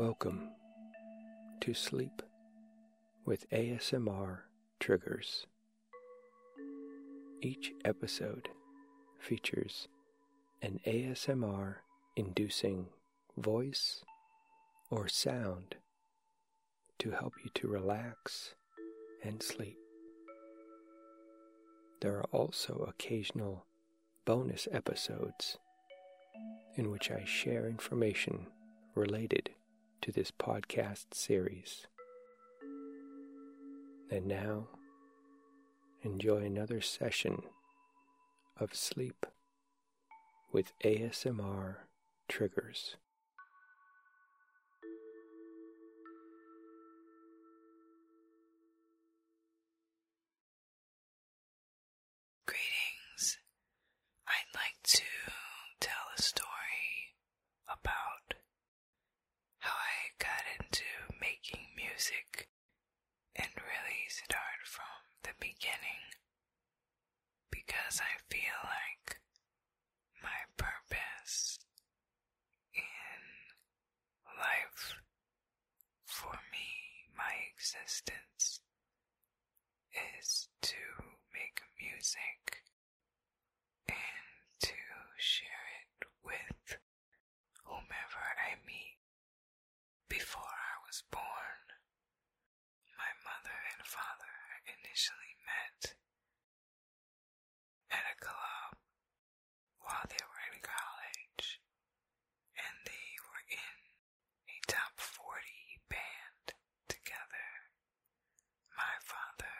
Welcome to Sleep with ASMR Triggers. Each episode features an ASMR inducing voice or sound to help you to relax and sleep. There are also occasional bonus episodes in which I share information related to this podcast series. And now, enjoy another session of sleep with ASMR triggers. Music and really start from the beginning because I feel like my purpose in life for me, my existence is to make music and to share it with whomever I meet. Before I was born, my mother and father initially met at a club while they were in college, and they were in a top 40 band together. My father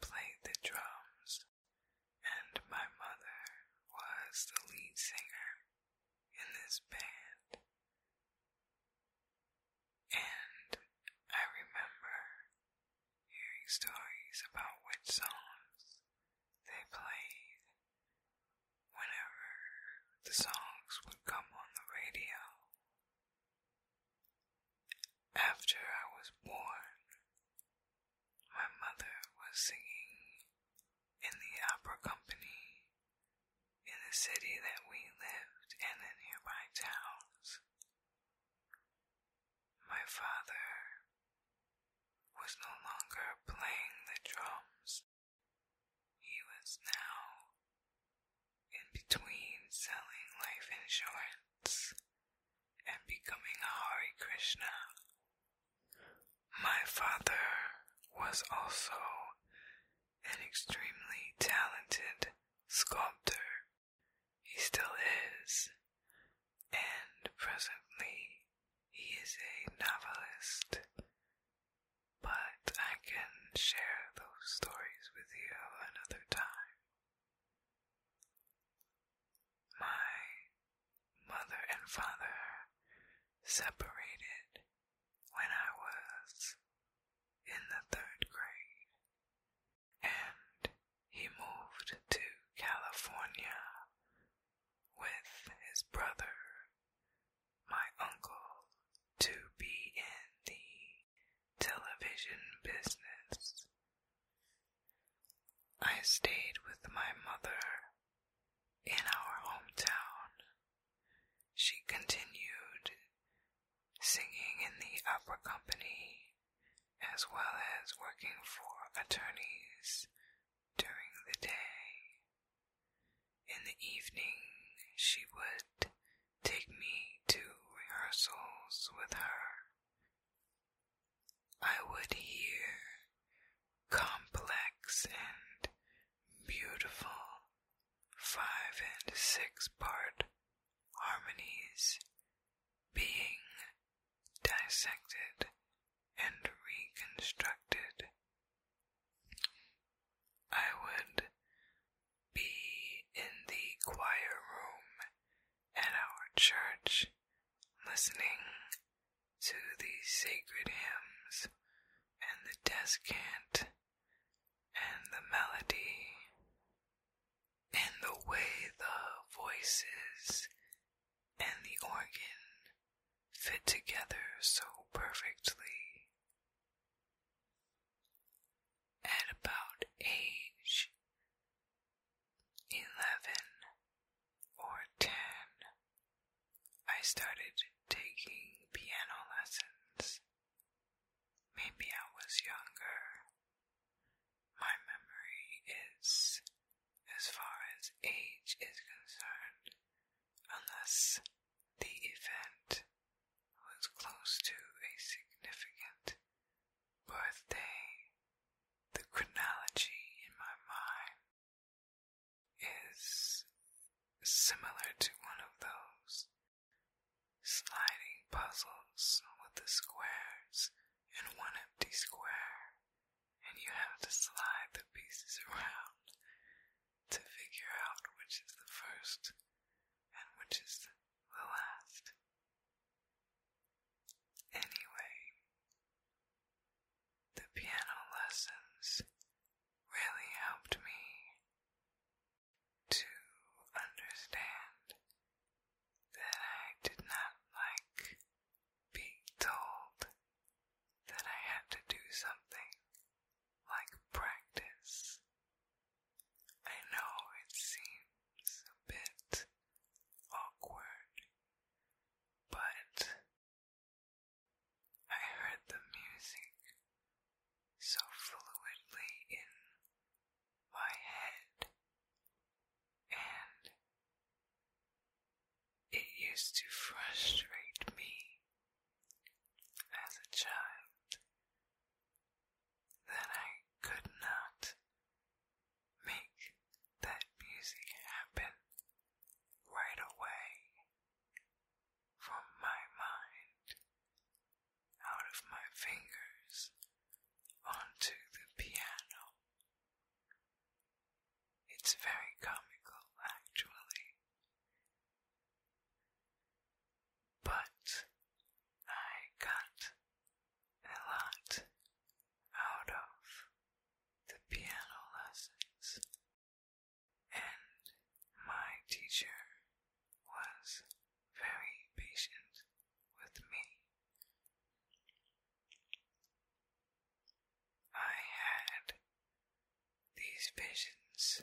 played the drums, and my mother was the lead singer in this band. And I remember hearing stories about which songs they played whenever the songs would come on the radio. After I was born, my mother was singing in the opera company in the city that we lived and in nearby towns. My father was no longer playing the drums. He was now in between selling life insurance and becoming a Hare Krishna. My father was also an extremely talented sculptor. He still is. And presently, he is a novelist. But I can share those stories with you another time. My mother and father separated when I was in the third grade, and he moved to California with his brother, my uncle, to be in the television business. I stayed with my mother in our hometown. She continued singing in the opera company as well as working for attorneys during the day. In the evening, she would take me to rehearsals with her. I would hear complex and beautiful five and six part harmonies being dissected and reconstructed. I would be in the choir room at our church listening to the sacred hymns and the descant and the melody and the way the voices and the organ fit together so perfectly. always too fresh visions.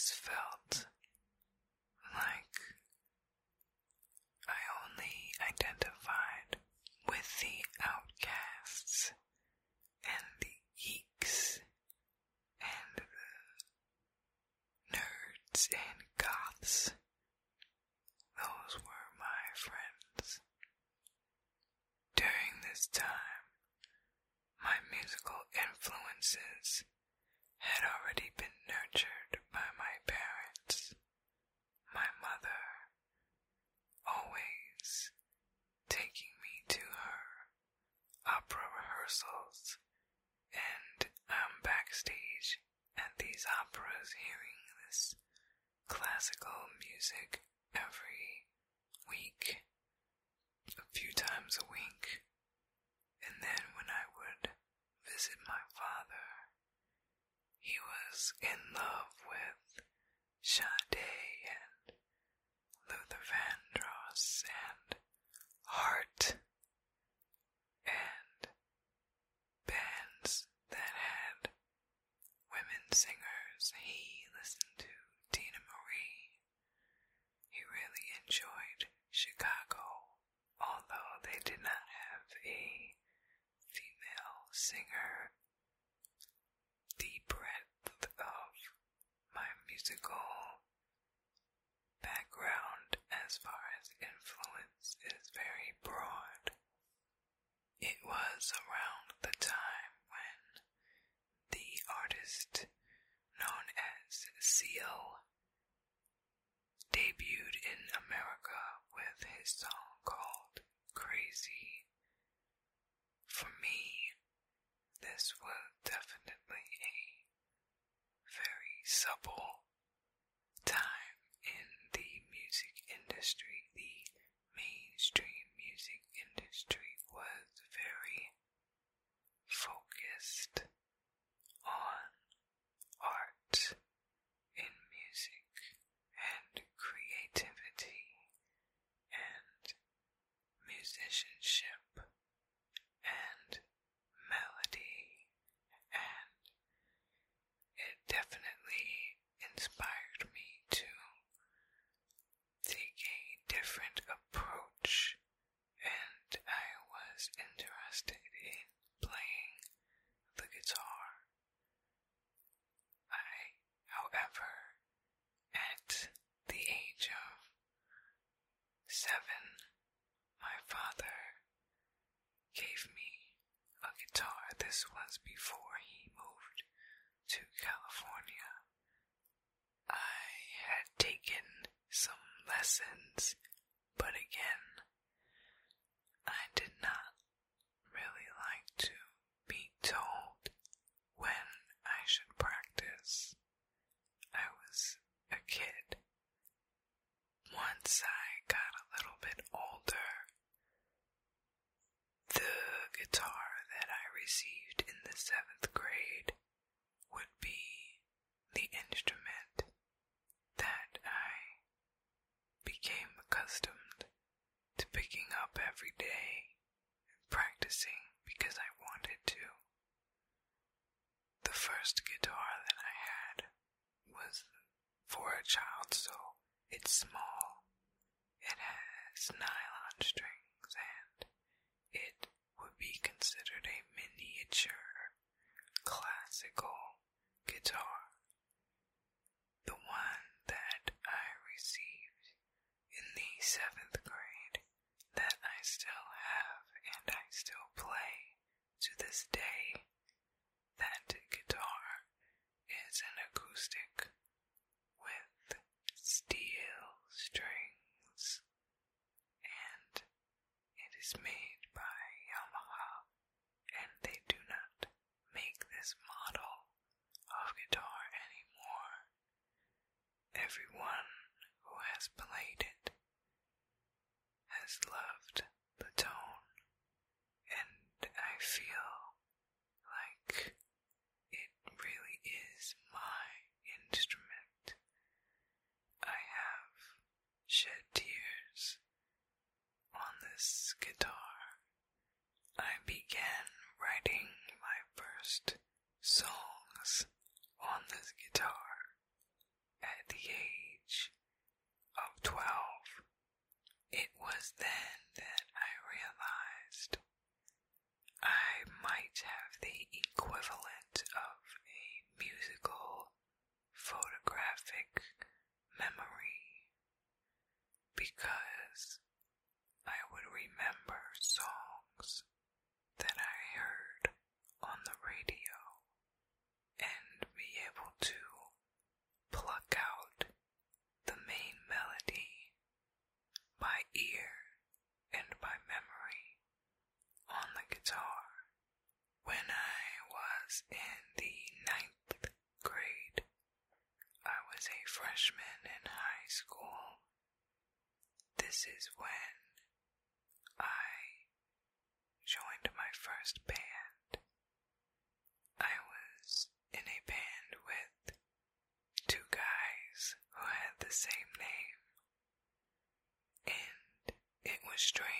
always felt like I only identified with the outcasts and the geeks and the nerds and goths. Those were my friends. During this time, my musical influences had already been nurtured. And I'm backstage at these operas hearing this classical music every week, a few times a week. And then when I would visit my father, he was in love with Sade and Luther Vandross and Hart although they did not have a female singer, the breadth of my musical background as far as influence is very broad. It was around the time when the artist known as Seal debuted in America with his song called crazy. For me, this was definitely a very supple remember songs that I heard on the radio and be able to pluck out the main melody by ear and by memory on the guitar. When I was in the ninth grade, I was a freshman in high school. This is when strange.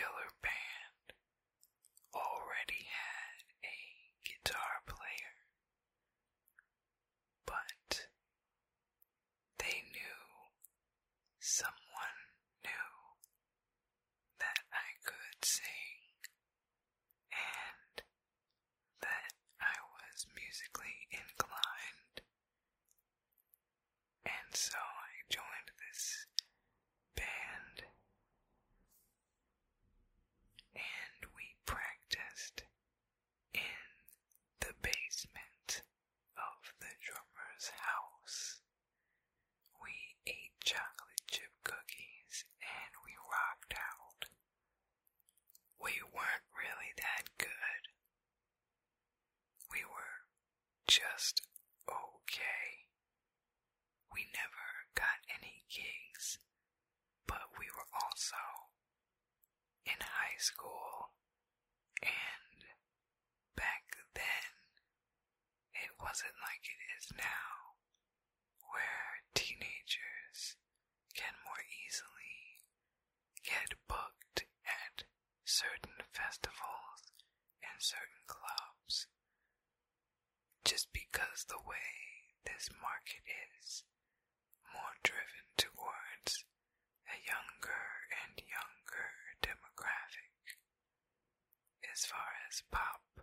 Particular band already had a guitar player, but they knew someone knew that I could sing and that I was musically inclined. And so I joined this band and we practiced in the basement of the drummer's house. We ate chocolate chip cookies and we rocked out. We weren't really that good. We were just okay. We never got any gigs, but we were also in high school, and back then it wasn't like it is now, where teenagers can more easily get booked at certain festivals and certain clubs just because the way this market is more driven towards a younger and younger demographic as far as pop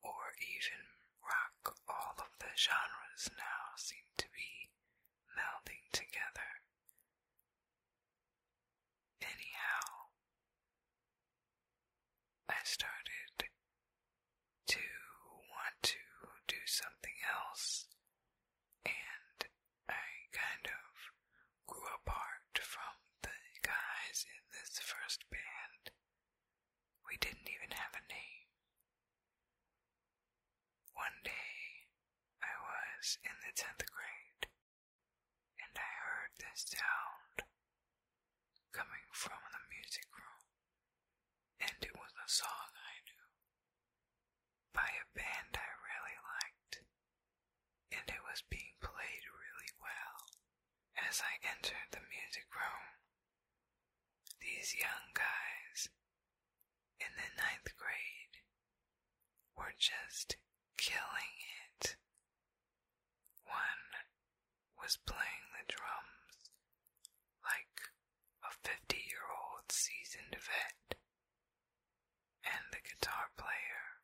or even rock all of the genres now seem to be melding together. Anyhow I started to want to do something else, and I kind of grew apart from the guys in this first band. We didn't even have a name. One day, I was in the 10th grade, and I heard this sound coming from the music room, and it was a song I knew by a band I really liked, and it was being played really well. I entered the music room, these young guys in the ninth grade were just killing it. One was playing the drums like a 50 year old seasoned vet, and the guitar player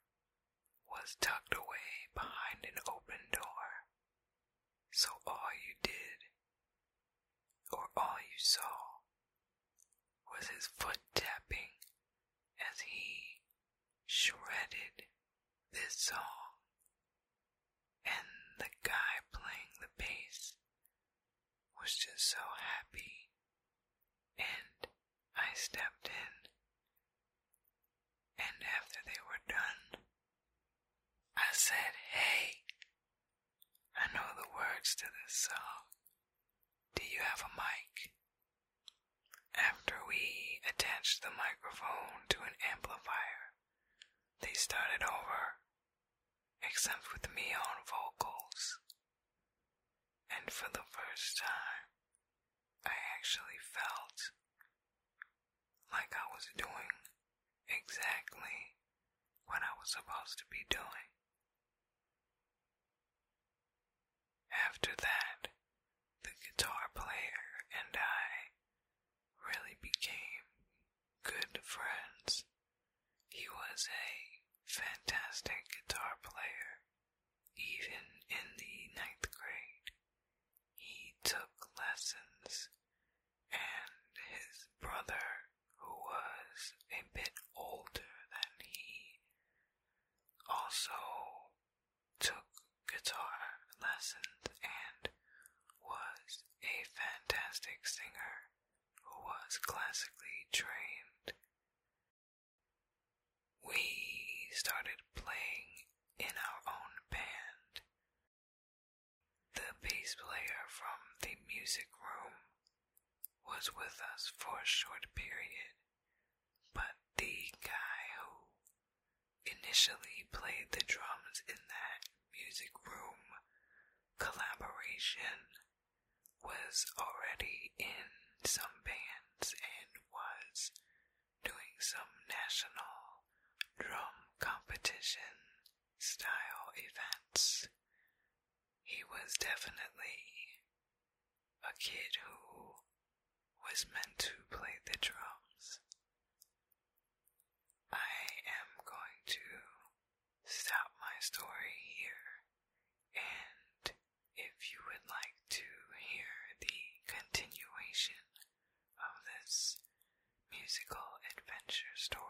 was tucked away behind an open door. So all you did, or all you saw, was his foot tapping as he shredded this song. And the guy playing the bass was just so happy. And I stepped in. And after they were done, I said, Hey, I know the words to this song. Do you have a mic? After we attached the microphone to an amplifier, they started over, except with me on vocals. And for the first time, I actually felt like I was doing exactly what I was supposed to be doing. After that, the guitar player and I really became good friends. He was a fantastic guitar player, even in the ninth grade. He took lessons, and his brother, who was a bit also took guitar lessons and was a fantastic singer who was classically trained. We started playing in our own band. The bass player from the music room was with us for a short period, but the guy initially played the drums in that music room collaboration was already in some bands and was doing some national drum competition style events. He was definitely a kid who was meant to play the drums. my story here, and if you would like to hear the continuation of this musical adventure story,